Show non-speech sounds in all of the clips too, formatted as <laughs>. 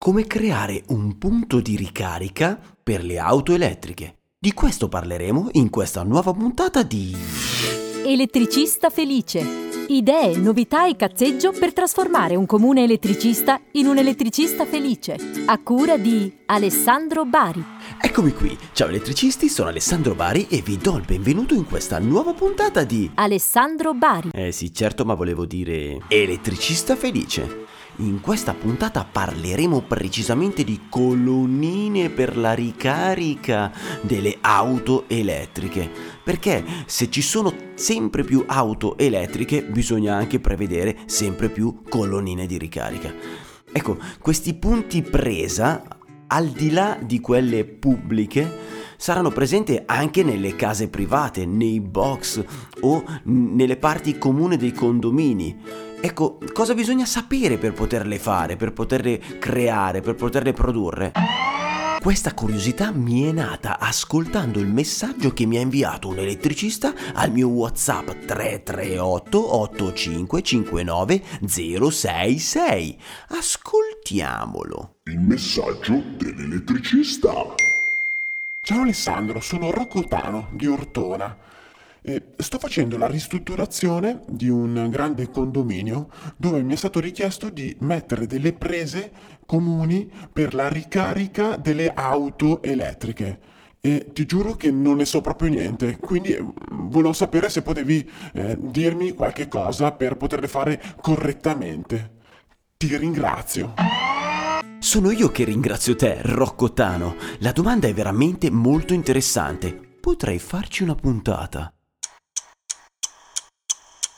Come creare un punto di ricarica per le auto elettriche. Di questo parleremo in questa nuova puntata di Elettricista felice. Idee, novità e cazzeggio per trasformare un comune elettricista in un elettricista felice. A cura di Alessandro Bari. Eccomi qui, ciao elettricisti, sono Alessandro Bari e vi do il benvenuto in questa nuova puntata di Alessandro Bari. Eh sì, certo, ma volevo dire elettricista felice. In questa puntata parleremo precisamente di colonnine per la ricarica delle auto elettriche. Perché se ci sono sempre più auto elettriche bisogna anche prevedere sempre più colonnine di ricarica. Ecco, questi punti presa, al di là di quelle pubbliche, saranno presenti anche nelle case private, nei box o nelle parti comuni dei condomini. Ecco, cosa bisogna sapere per poterle fare, per poterle creare, per poterle produrre? Questa curiosità mi è nata ascoltando il messaggio che mi ha inviato un elettricista al mio WhatsApp 338 8559 066. Ascoltiamolo. Il messaggio dell'elettricista. Ciao Alessandro, sono Rocco Tano di Ortona. E sto facendo la ristrutturazione di un grande condominio dove mi è stato richiesto di mettere delle prese comuni per la ricarica delle auto elettriche. E ti giuro che non ne so proprio niente, quindi eh, volevo sapere se potevi eh, dirmi qualche cosa per poterle fare correttamente. Ti ringrazio. Sono io che ringrazio te, Rocco Tano. La domanda è veramente molto interessante. Potrei farci una puntata.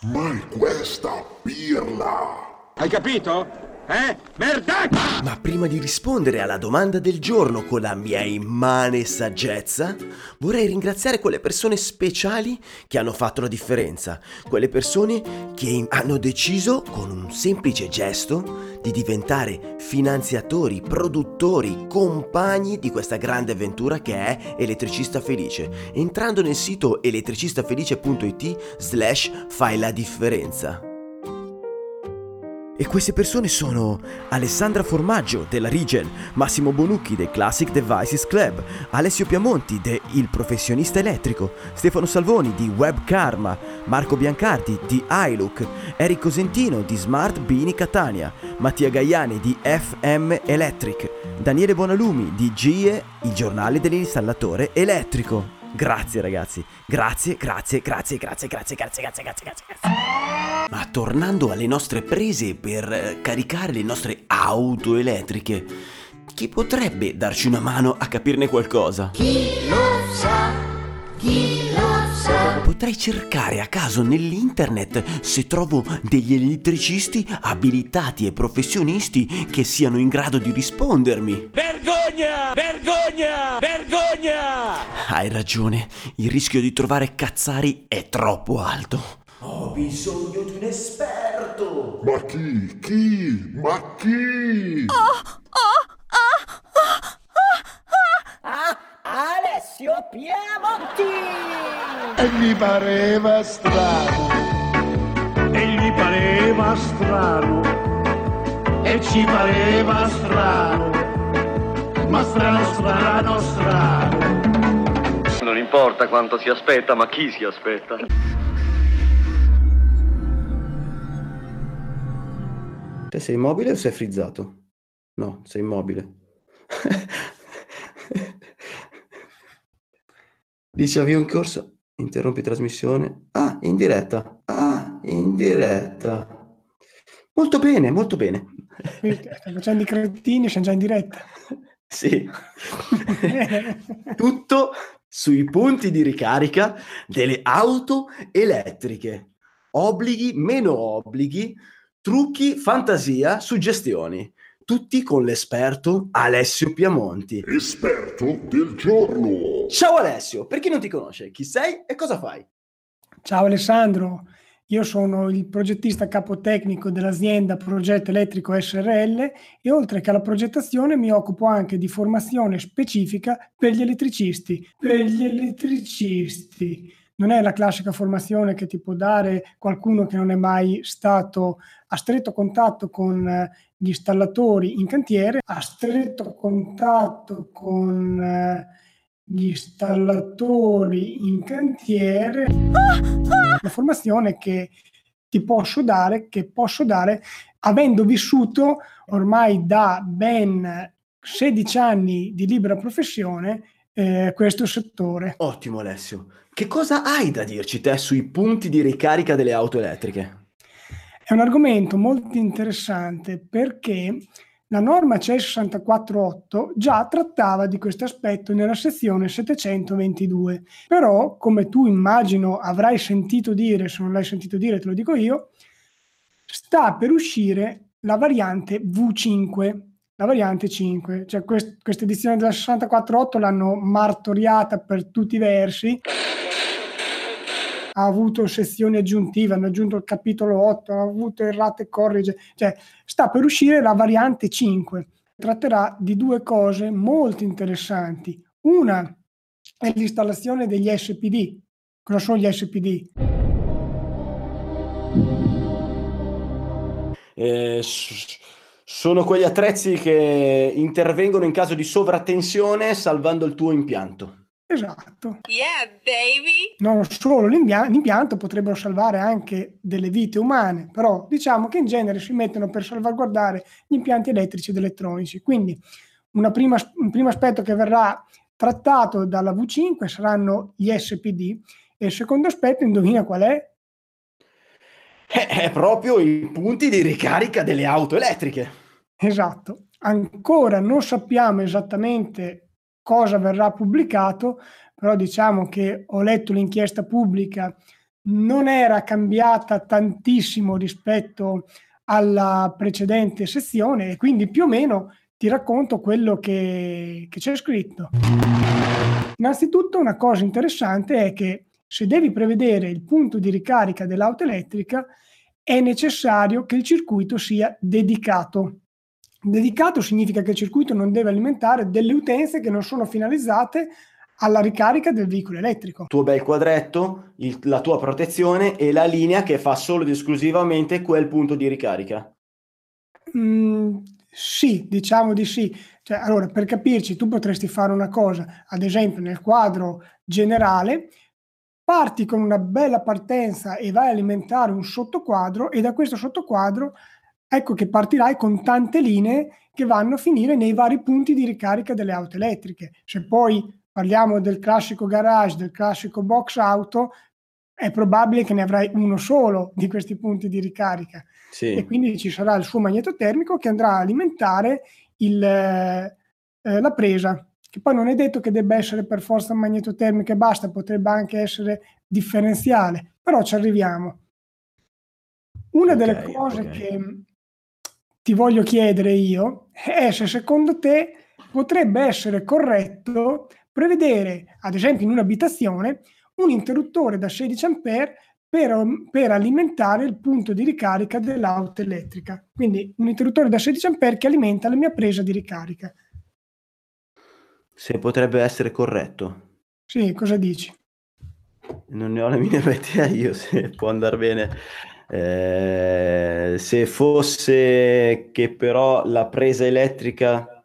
Ma è questa pirla! Hai capito? Eh? Merdaccia! Ma prima di rispondere alla domanda del giorno con la mia immane saggezza, vorrei ringraziare quelle persone speciali che hanno fatto la differenza, quelle persone che hanno deciso con un semplice gesto di diventare finanziatori, produttori, compagni di questa grande avventura che è Elettricista Felice, entrando nel sito elettricistafelice.it slash fai la differenza. E queste persone sono Alessandra Formaggio della Regen, Massimo Bonucchi del Classic Devices Club, Alessio Piamonti de Il Professionista Elettrico, Stefano Salvoni di Web Karma, Marco Biancardi di iLook, Eric Cosentino di Smart Bini Catania, Mattia Gaiani di FM Electric, Daniele Bonalumi di GIE, il giornale dell'installatore elettrico. Grazie ragazzi, grazie, grazie, grazie, grazie, grazie, grazie, grazie, grazie, grazie, grazie. Ma tornando alle nostre prese per eh, caricare le nostre auto elettriche, chi potrebbe darci una mano a capirne qualcosa? Chi lo sa, chi lo sa. Potrei cercare a caso nell'internet se trovo degli elettricisti abilitati e professionisti che siano in grado di rispondermi. Vergogna! Vergogna! Vergogna! Hai ragione, il rischio di trovare cazzari è troppo alto. Ho bisogno di un esperto! Ma chi? Chi? Ma chi? Alessio Piemonti! E gli pareva strano, e gli pareva strano, e ci pareva strano, ma strano, strano, strano. Non importa quanto si aspetta, ma chi si aspetta. Te sei immobile o sei frizzato? No, sei immobile. <laughs> Dice avvio un corso, interrompi trasmissione. Ah, in diretta. Ah, in diretta. Molto bene, molto bene. Stai facendo i cretini, siamo già in diretta. <laughs> Sì. <laughs> Tutto sui punti di ricarica delle auto elettriche. Obblighi, meno obblighi, trucchi, fantasia, suggestioni. Tutti con l'esperto Alessio Piamonti. Esperto del giorno. Ciao Alessio, per chi non ti conosce, chi sei e cosa fai? Ciao Alessandro, io sono il progettista capotecnico dell'azienda Progetto Elettrico SRL e oltre che alla progettazione mi occupo anche di formazione specifica per gli elettricisti. Per gli elettricisti. Non è la classica formazione che ti può dare qualcuno che non è mai stato a stretto contatto con eh, gli installatori in cantiere, a stretto contatto con eh, gli installatori in cantiere, la formazione che ti posso dare, che posso dare avendo vissuto ormai da ben 16 anni di libera professione eh, questo settore. Ottimo Alessio. Che cosa hai da dirci te sui punti di ricarica delle auto elettriche? È un argomento molto interessante perché la norma CE 648 già trattava di questo aspetto nella sezione 722, però come tu immagino avrai sentito dire, se non l'hai sentito dire te lo dico io, sta per uscire la variante V5, la variante 5, cioè quest- questa edizione della 648 l'hanno martoriata per tutti i versi ha avuto sezioni aggiuntive, hanno aggiunto il capitolo 8, ha avuto errate corrige, cioè sta per uscire la variante 5. Tratterà di due cose molto interessanti. Una è l'installazione degli SPD. Cosa sono gli SPD? Eh, sono quegli attrezzi che intervengono in caso di sovratensione salvando il tuo impianto. Esatto. Yeah, baby! Non solo l'impia- l'impianto, potrebbero salvare anche delle vite umane, però diciamo che in genere si mettono per salvaguardare gli impianti elettrici ed elettronici. Quindi prima, un primo aspetto che verrà trattato dalla V5 saranno gli SPD e il secondo aspetto, indovina qual è? È proprio i punti di ricarica delle auto elettriche. Esatto. Ancora non sappiamo esattamente cosa verrà pubblicato, però diciamo che ho letto l'inchiesta pubblica, non era cambiata tantissimo rispetto alla precedente sezione e quindi più o meno ti racconto quello che, che c'è scritto. Innanzitutto una cosa interessante è che se devi prevedere il punto di ricarica dell'auto elettrica è necessario che il circuito sia dedicato. Dedicato significa che il circuito non deve alimentare delle utenze che non sono finalizzate alla ricarica del veicolo elettrico. Tuo bel quadretto, il, la tua protezione e la linea che fa solo ed esclusivamente quel punto di ricarica. Mm, sì, diciamo di sì. Cioè, allora, per capirci, tu potresti fare una cosa, ad esempio nel quadro generale, parti con una bella partenza e vai a alimentare un sottoquadro e da questo sottoquadro ecco che partirai con tante linee che vanno a finire nei vari punti di ricarica delle auto elettriche. Se poi parliamo del classico garage, del classico box auto, è probabile che ne avrai uno solo di questi punti di ricarica. Sì. E quindi ci sarà il suo magneto termico che andrà a alimentare il, eh, la presa, che poi non è detto che debba essere per forza magneto termico e basta, potrebbe anche essere differenziale, però ci arriviamo. Una okay, delle cose okay. che ti voglio chiedere io è se secondo te potrebbe essere corretto prevedere, ad esempio in un'abitazione, un interruttore da 16 A per, per, alimentare il punto di ricarica dell'auto elettrica. Quindi un interruttore da 16 A che alimenta la mia presa di ricarica. Se potrebbe essere corretto. Sì, cosa dici? Non ne ho la minima idea io se può andare bene. Eh, se fosse che però la presa elettrica,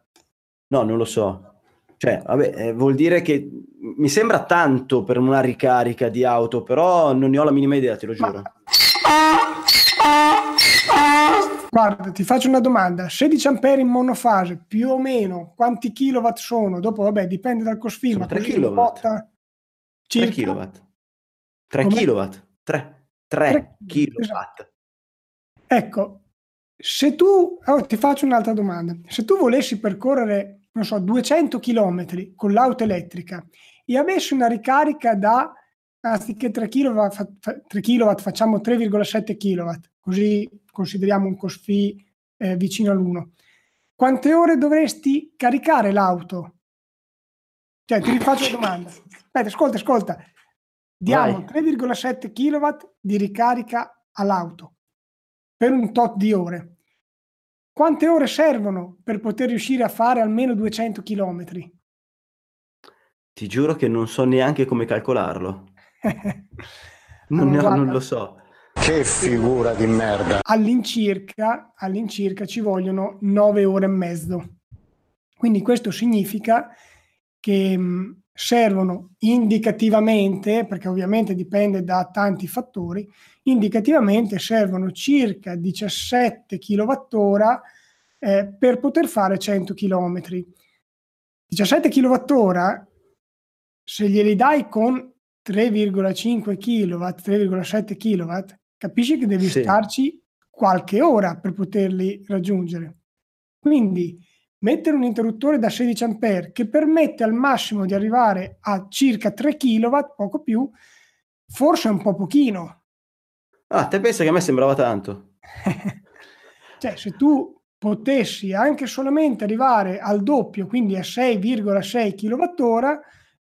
no, non lo so. Cioè, vabbè, eh, vuol dire che mi sembra tanto per una ricarica di auto, però non ne ho la minima idea, te lo giuro. Guarda, ti faccio una domanda. 16 ampere in monofase, più o meno, quanti kilowatt sono? Dopo, vabbè, dipende dal cosfino. Sono 3 così kilowatt. botta 3 circa. kilowatt. 3 Come? kilowatt. 3. 3 Tre- kilowatt. Ecco, se tu, allora ti faccio un'altra domanda. Se tu volessi percorrere, non so, 200 km con l'auto elettrica e avessi una ricarica da, anziché 3 kW, 3 kW facciamo 3,7 kW, così consideriamo un COSFI eh, vicino all'1. Quante ore dovresti caricare l'auto? Cioè, ti <laughs> rifaccio la domanda. Aspetta, ascolta, ascolta. Diamo Vai. 3,7 kW di ricarica all'auto per un tot di ore. Quante ore servono per poter riuscire a fare almeno 200 km? Ti giuro che non so neanche come calcolarlo. <laughs> Non, ne ho- non lo so. Che figura di merda. all'incirca, all'incirca ci vogliono 9 ore e mezzo. Quindi questo significa che mh, servono indicativamente, perché ovviamente dipende da tanti fattori, indicativamente servono circa 17 kWh eh, per poter fare 100 km. 17 kWh, se glieli dai con 3,5 kW, 3,7 kW, capisci che devi Sì. starci qualche ora per poterli raggiungere. Quindi mettere un interruttore da 16 A che permette al massimo di arrivare a circa 3 kW, poco più, forse è un po' pochino. Ah, te pensa che a me sembrava tanto? <laughs> cioè, se tu potessi anche solamente arrivare al doppio, quindi a 6,6 kWh,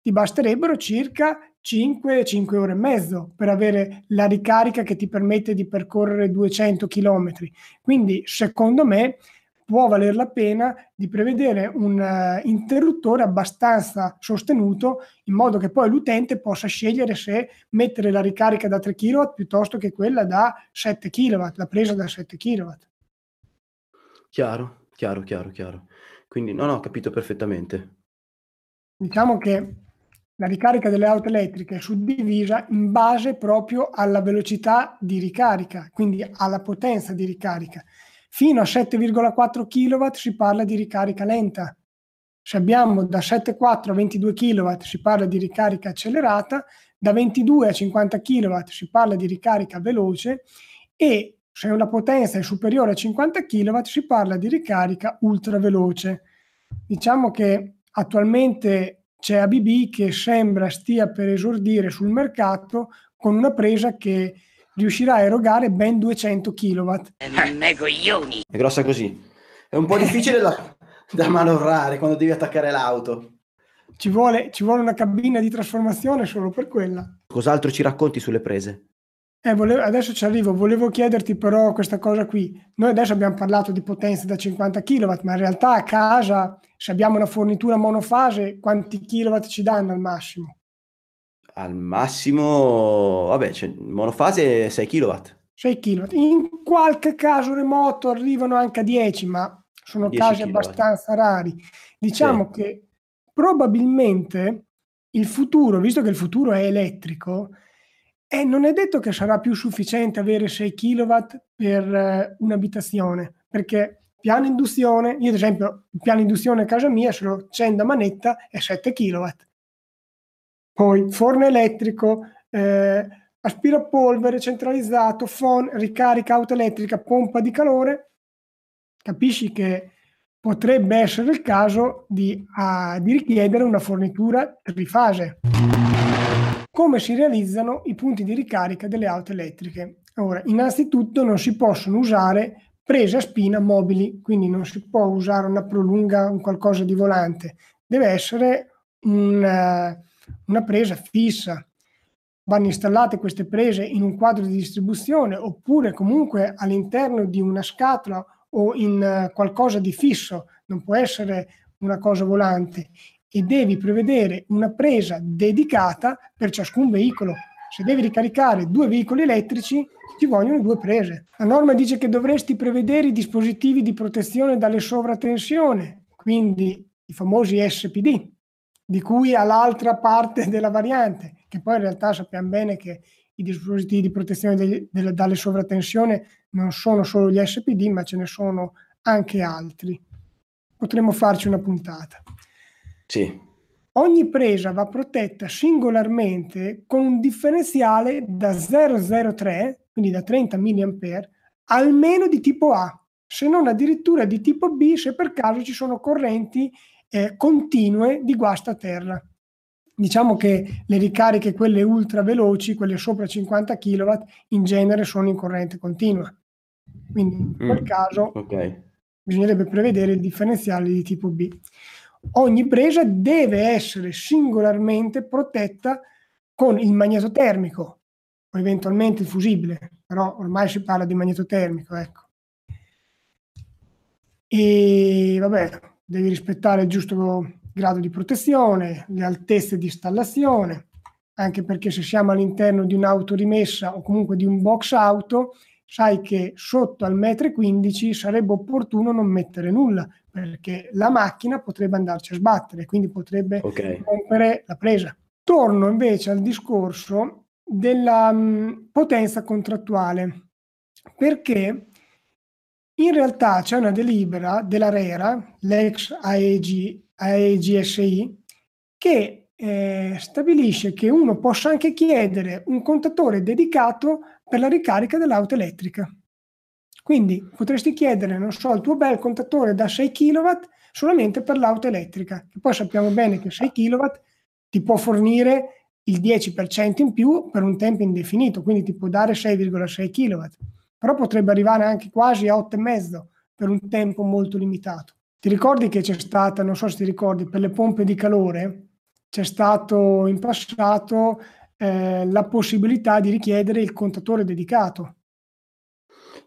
ti basterebbero circa 5, 5 ore e mezzo per avere la ricarica che ti permette di percorrere 200 km. Quindi, secondo me, può valer la pena di prevedere un eh, interruttore abbastanza sostenuto in modo che poi l'utente possa scegliere se mettere la ricarica da 3 kW piuttosto che quella da 7 kW, la presa da 7 kW. Chiaro, chiaro, chiaro, chiaro. Quindi, no, no, ho capito perfettamente. Diciamo che la ricarica delle auto elettriche è suddivisa in base proprio alla velocità di ricarica, quindi alla potenza di ricarica. Fino a 7,4 kW si parla di ricarica lenta. Se abbiamo da 7,4 a 22 kW si parla di ricarica accelerata, da 22 a 50 kW si parla di ricarica veloce e se la potenza è superiore a 50 kW si parla di ricarica ultra veloce. Diciamo che attualmente c'è ABB che sembra stia per esordire sul mercato con una presa che riuscirà a erogare ben 200 kW. È grossa così. È un po' difficile da, da manovrare quando devi attaccare l'auto. Ci vuole, ci vuole una cabina di trasformazione solo per quella. Cos'altro ci racconti sulle prese? Eh, volevo- adesso ci arrivo, volevo chiederti però questa cosa qui. Noi adesso abbiamo parlato di potenze da 50 kW, ma in realtà a casa, se abbiamo una fornitura monofase, quanti kilowatt ci danno al massimo? Al massimo, vabbè, c'è monofase 6 kW. 6 kW. In qualche caso remoto arrivano anche a 10, ma sono 10 casi kilowatt. abbastanza rari. Diciamo che probabilmente il futuro, visto che il futuro è elettrico, eh, non è detto che sarà più sufficiente avere 6 kW per eh, un'abitazione, perché piano induzione, io ad esempio il piano induzione a casa mia, se lo accendo a manetta, è 7 kW. Poi forno elettrico, eh, aspirapolvere centralizzato, phon, ricarica auto elettrica, pompa di calore, capisci che potrebbe essere il caso di, ah, di richiedere una fornitura trifase. Come si realizzano i punti di ricarica delle auto elettriche? Ora, innanzitutto non si possono usare prese a spina mobili, quindi non si può usare una prolunga, un qualcosa di volante, deve essere un, eh, una presa fissa. Vanno installate queste prese in un quadro di distribuzione oppure comunque all'interno di una scatola o in eh, qualcosa di fisso, non può essere una cosa volante e devi prevedere una presa dedicata per ciascun veicolo. Se devi ricaricare due veicoli elettrici, ti vogliono due prese. La norma dice che dovresti prevedere i dispositivi di protezione dalle sovratensione, quindi i famosi SPD, di cui all'altra parte della variante, che poi in realtà sappiamo bene che i dispositivi di protezione degli, delle, dalle sovratensione non sono solo gli SPD, ma ce ne sono anche altri. Potremmo farci una puntata. Sì. Ogni presa va protetta singolarmente con un differenziale da 0,03, quindi da 30 mA, almeno di tipo A, se non addirittura di tipo B se per caso ci sono correnti eh, continue di guasta a terra. Diciamo che le ricariche, quelle ultra veloci, quelle sopra 50 kW, in genere sono in corrente continua. Quindi in quel mm, caso okay. bisognerebbe prevedere il differenziale di tipo B. Ogni presa deve essere singolarmente protetta con il magnetotermico o eventualmente il fusibile, però ormai si parla di magnetotermico, ecco. E vabbè, devi rispettare il giusto grado di protezione, le altezze di installazione, anche perché se siamo all'interno di un'auto rimessa o comunque di un box auto, sai che sotto al metro e 15 sarebbe opportuno non mettere nulla, perché la macchina potrebbe andarci a sbattere, quindi potrebbe okay. rompere la presa. Torno invece al discorso della mh, potenza contrattuale, perché in realtà c'è una delibera dell'ARERA, l'ex AEG, AEGSI, che eh, stabilisce che uno possa anche chiedere un contatore dedicato per la ricarica dell'auto elettrica. Quindi potresti chiedere, non so, il tuo bel contatore da 6 kW solamente per l'auto elettrica, che poi sappiamo bene che 6 kW ti può fornire il 10% in più per un tempo indefinito, quindi ti può dare 6,6 kW però potrebbe arrivare anche quasi a 8,5 per un tempo molto limitato. Ti ricordi che c'è stata, non so se ti ricordi, per le pompe di calore, c'è stato in passato eh, la possibilità di richiedere il contatore dedicato.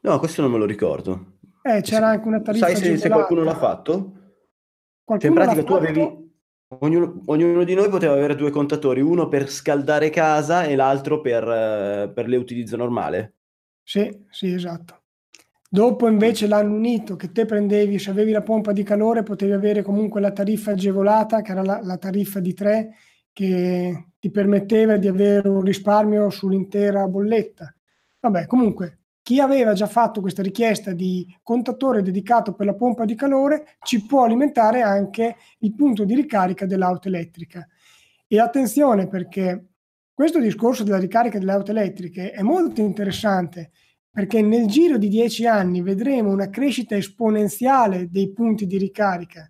No, questo non me lo ricordo. Eh, c'era anche una tariffa Sai se, se qualcuno l'ha fatto? Qualcuno cioè in pratica tu avevi... Ognuno, ognuno, di noi poteva avere due contatori, uno per scaldare casa e l'altro per, eh, per l'utilizzo normale. Sì, sì, esatto. Dopo invece l'hanno unito, che te prendevi, se avevi la pompa di calore, potevi avere comunque la tariffa agevolata, che era la, la tariffa di tre, che ti permetteva di avere un risparmio sull'intera bolletta. Vabbè, comunque, chi aveva già fatto questa richiesta di contatore dedicato per la pompa di calore ci può alimentare anche il punto di ricarica dell'auto elettrica. E attenzione perché questo discorso della ricarica delle auto elettriche è molto interessante perché nel giro di dieci anni vedremo una crescita esponenziale dei punti di ricarica.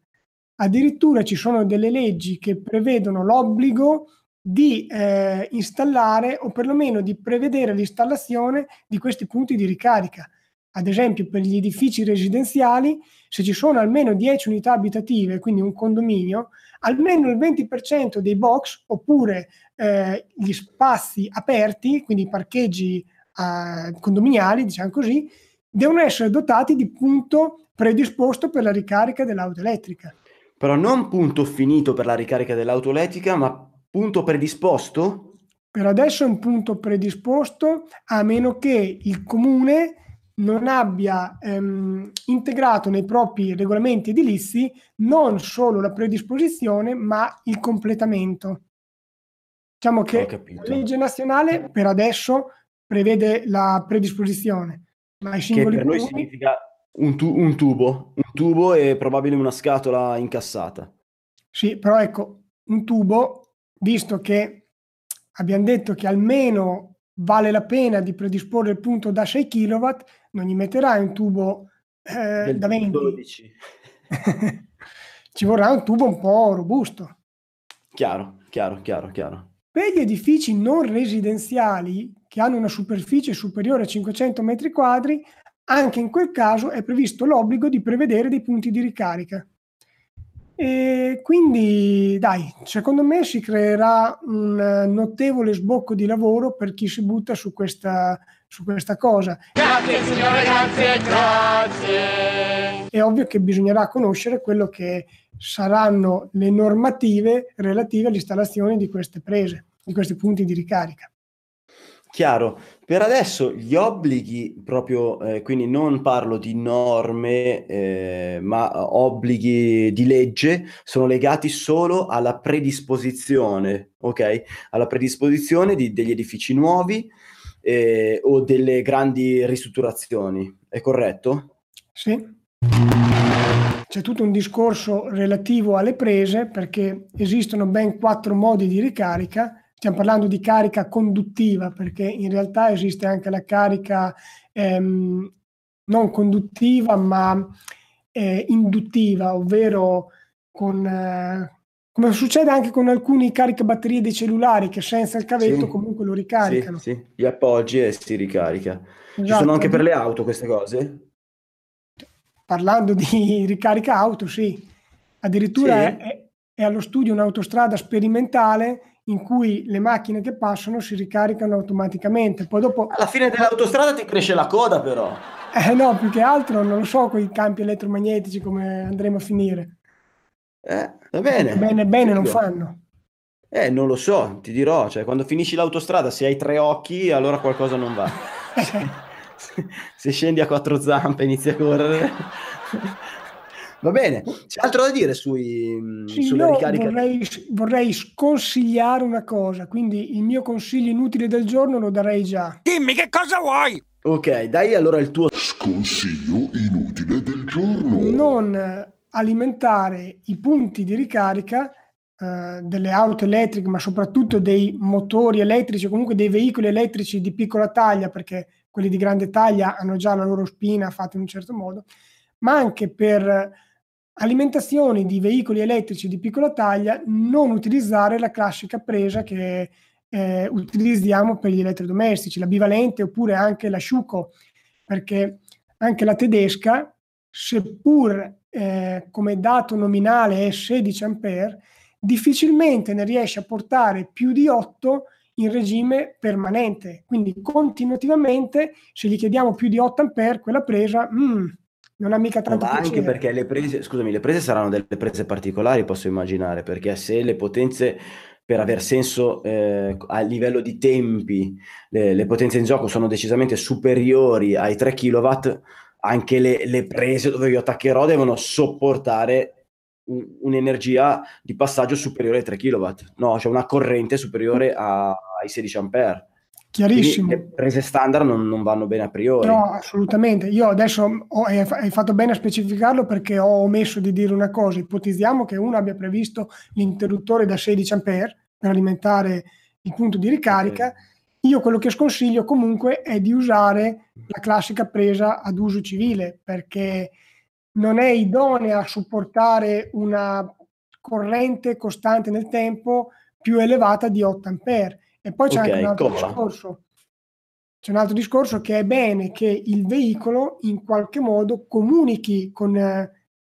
Addirittura ci sono delle leggi che prevedono l'obbligo di eh, installare o perlomeno di prevedere l'installazione di questi punti di ricarica. Ad esempio per gli edifici residenziali, se ci sono almeno 10 unità abitative, quindi un condominio, almeno il 20% dei box oppure eh, gli spazi aperti, quindi i parcheggi eh, condominiali, diciamo così, devono essere dotati di punto predisposto per la ricarica dell'auto elettrica. Però non punto finito per la ricarica dell'auto elettrica, ma punto predisposto? Per adesso è un punto predisposto, a meno che il comune non abbia ehm, integrato nei propri regolamenti edilizi non solo la predisposizione, ma il completamento. Diciamo che la legge nazionale per adesso prevede la predisposizione, ma i singoli che per noi significa un, tu- un tubo, un tubo e probabilmente una scatola incassata. Sì, però ecco, un tubo, visto che abbiamo detto che almeno vale la pena di predisporre il punto da 6 kW, non gli metterai un tubo eh, da 20. 12. <laughs> Ci vorrà un tubo un po' robusto. Chiaro, chiaro, chiaro, chiaro. Per gli edifici non residenziali che hanno una superficie superiore a 500 m2, anche in quel caso è previsto l'obbligo di prevedere dei punti di ricarica. E quindi, dai, secondo me si creerà un notevole sbocco di lavoro per chi si butta su questa, su questa cosa. Grazie signore, grazie, grazie. È ovvio che bisognerà conoscere quello che saranno le normative relative all'installazione di queste prese, di questi punti di ricarica. Chiaro, per adesso gli obblighi proprio, eh, quindi non parlo di norme, eh, ma obblighi di legge, sono legati solo alla predisposizione, ok? Alla predisposizione di, degli edifici nuovi eh, o delle grandi ristrutturazioni, è corretto? Sì. C'è tutto un discorso relativo alle prese perché esistono ben quattro modi di ricarica stiamo parlando di carica conduttiva perché in realtà esiste anche la carica ehm, non conduttiva ma eh, induttiva, ovvero con, eh, come succede anche con alcuni caricabatterie dei cellulari che senza il cavetto sì, comunque lo ricaricano. Sì, sì, li appoggi e si ricarica. Esatto. Ci sono anche per le auto queste cose? Parlando di ricarica auto, sì. Addirittura sì. È, è allo studio un'autostrada sperimentale in cui le macchine che passano si ricaricano automaticamente. Poi dopo... Alla fine dell'autostrada ti cresce la coda però. Eh no, più che altro non lo so con i campi elettromagnetici come andremo a finire. Eh, va bene. Bene, bene non fanno. Eh, non lo so, ti dirò, cioè quando finisci l'autostrada se hai tre occhi allora qualcosa non va. <laughs> se scendi a quattro zampe e inizi a correre... Va bene, c'è altro da dire sui, sì, sulla ricarica? Vorrei, vorrei sconsigliare una cosa, quindi il mio consiglio inutile del giorno lo darei già. Dimmi che cosa vuoi? Ok, dai allora il tuo sconsiglio inutile del giorno. Non alimentare i punti di ricarica eh, delle auto elettriche, ma soprattutto dei motori elettrici o comunque dei veicoli elettrici di piccola taglia, perché quelli di grande taglia hanno già la loro spina fatta in un certo modo, ma anche per alimentazioni di veicoli elettrici di piccola taglia, non utilizzare la classica presa che eh, utilizziamo per gli elettrodomestici, la bivalente oppure anche la Sciuco, perché anche la tedesca, seppur eh, come dato nominale è 16 A, difficilmente ne riesce a portare più di 8 in regime permanente. Quindi continuativamente, se gli chiediamo più di 8 A, quella presa... Mm, non ha mica tanto no, anche perché le prese, scusami, le prese saranno delle prese particolari, posso immaginare, perché se le potenze per aver senso eh, a livello di tempi, le, le, potenze in gioco sono decisamente superiori ai 3 kW, anche le, le prese dove io attaccherò devono sopportare un, un'energia di passaggio superiore ai 3 kW, no, cioè una corrente superiore a, ai 16 A. Chiarissimo. Quindi le prese standard non, non, vanno bene a priori. No, assolutamente. Io adesso ho, hai fatto bene a specificarlo perché ho omesso di dire una cosa. Ipotizziamo che uno abbia previsto l'interruttore da 16 A per alimentare il punto di ricarica. Okay. Io quello che sconsiglio comunque è di usare la classica presa ad uso civile perché non è idonea a supportare una corrente costante nel tempo più elevata di 8 ampere e poi c'è okay, anche un altro cosa? discorso. C'è un altro discorso che è bene che il veicolo in qualche modo comunichi con eh,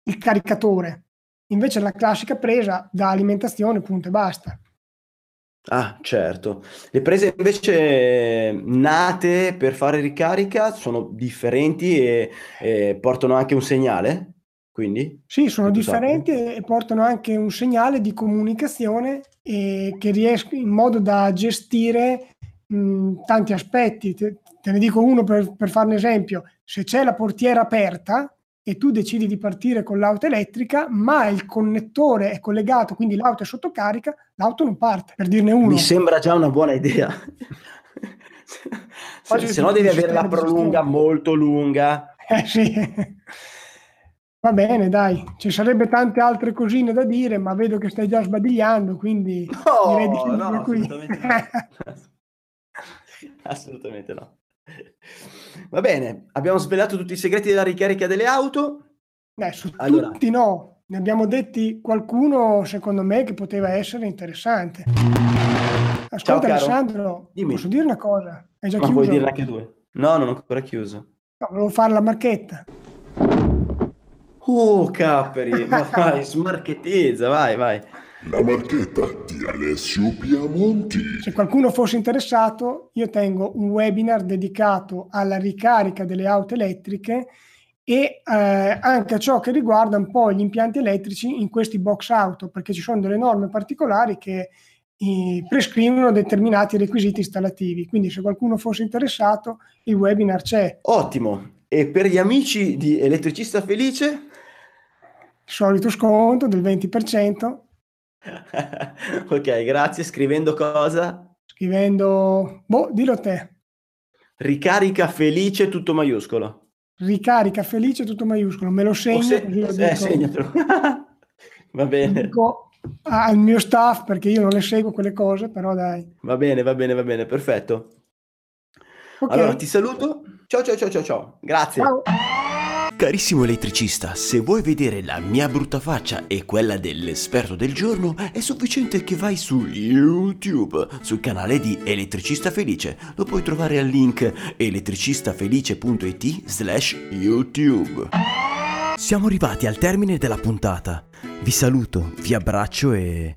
il caricatore. Invece la classica presa da alimentazione, punto e basta. Ah, certo. Le prese invece nate per fare ricarica sono differenti e, e portano anche un segnale? Quindi? Sì, sono differenti e portano anche un segnale di comunicazione che riesco in modo da gestire mh, tanti aspetti. Te, te, ne dico uno per, per fare un esempio. Se c'è la portiera aperta e tu decidi di partire con l'auto elettrica, ma il connettore è collegato, quindi l'auto è sotto carica, l'auto non parte, per dirne uno. Mi sembra già una buona idea. se, se no devi avere la prolunga molto lunga. Eh sì. Va bene, dai, ci sarebbe tante altre cosine da dire, ma vedo che stai già sbadigliando, quindi no, direi di no, qui. Assolutamente no. <laughs> assolutamente no. Va bene, abbiamo svelato tutti i segreti della ricarica delle auto. Beh, su allora. tutti no, ne abbiamo detti qualcuno, secondo me, che poteva essere interessante. Ascolta Ciao, Alessandro, Dimmi. posso dire una cosa? Hai già ma chiuso? vuoi dirne anche due? No, non ho ancora chiuso. No, volevo fare la marchetta. Oh, Capri, <laughs> ma vai, smarchetizza, vai, vai. La marchetta di Alessio Piamonti. Se qualcuno fosse interessato, io tengo un webinar dedicato alla ricarica delle auto elettriche e eh, anche a ciò che riguarda un po' gli impianti elettrici in questi box auto, perché ci sono delle norme particolari che prescrivono determinati requisiti installativi. Quindi se qualcuno fosse interessato, il webinar c'è. Ottimo. E per gli amici di Elettricista Felice? Solito sconto del 20%. <laughs> ok, grazie. Scrivendo cosa? Scrivendo, boh, dillo te. Ricarica felice tutto maiuscolo. Ricarica felice tutto maiuscolo. Me lo segno. Se- lo eh, segnatelo. <laughs> va bene. Dico al mio staff perché io non le seguo quelle cose, però dai. Va bene, va bene, va bene, perfetto. Okay. Allora ti saluto. Ciao ciao ciao ciao ciao. Grazie. Ciao. Carissimo elettricista, se vuoi vedere la mia brutta faccia e quella dell'esperto del giorno, è sufficiente che vai su YouTube, sul canale di Elettricista Felice. Lo puoi trovare al link elettricistafelice.it slash YouTube. Siamo arrivati al termine della puntata. Vi saluto, vi abbraccio e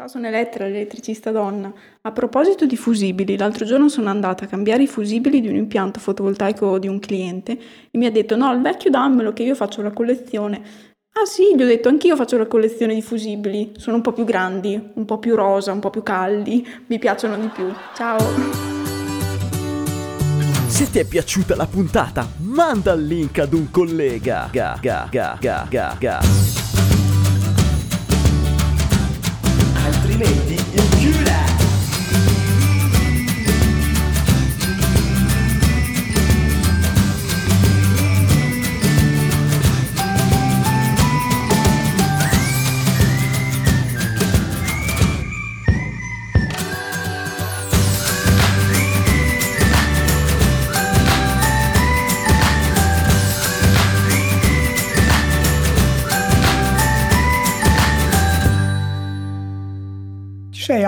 Ciao, sono Elettra, l'elettricista donna. A proposito di fusibili, l'altro giorno sono andata a cambiare i fusibili di un impianto fotovoltaico di un cliente e mi ha detto no, il vecchio dammelo che io faccio la collezione. Ah sì, gli ho detto anch'io faccio la collezione di fusibili, sono un po' più grandi, un po' più rosa, un po' più caldi, mi piacciono di più. Ciao! Se ti è piaciuta la puntata, manda il link ad un collega. Ga, ga, ga, ga, ga, ga.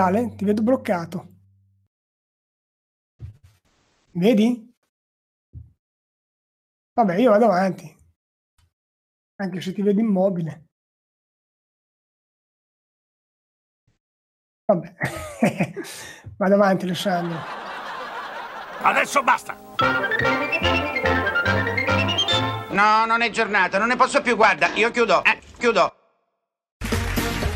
Ale? Ti vedo bloccato. Vedi? Vabbè, io vado avanti. Anche se ti vedo immobile. Vabbè. <laughs> vado avanti, Alessandro. Adesso basta. No, non è giornata, non ne posso più, guarda, io chiudo, eh, chiudo.